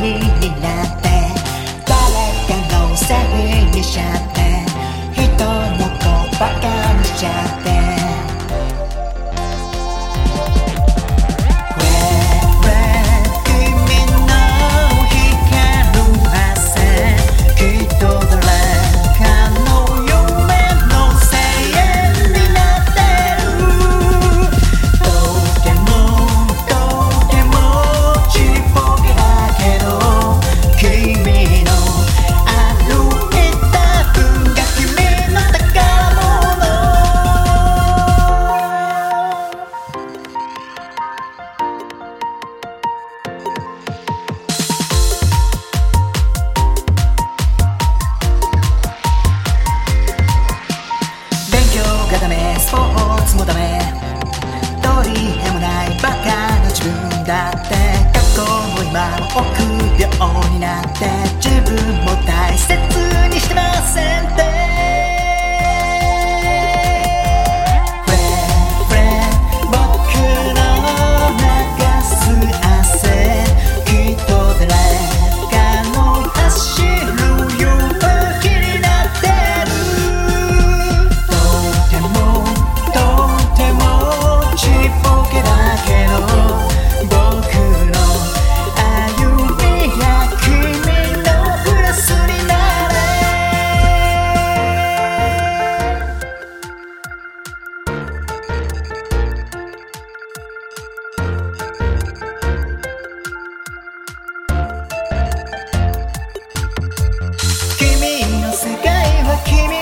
になもダメどりでもないバカな自分だって。過去も今も臆病になって。自分も大切。 느낌이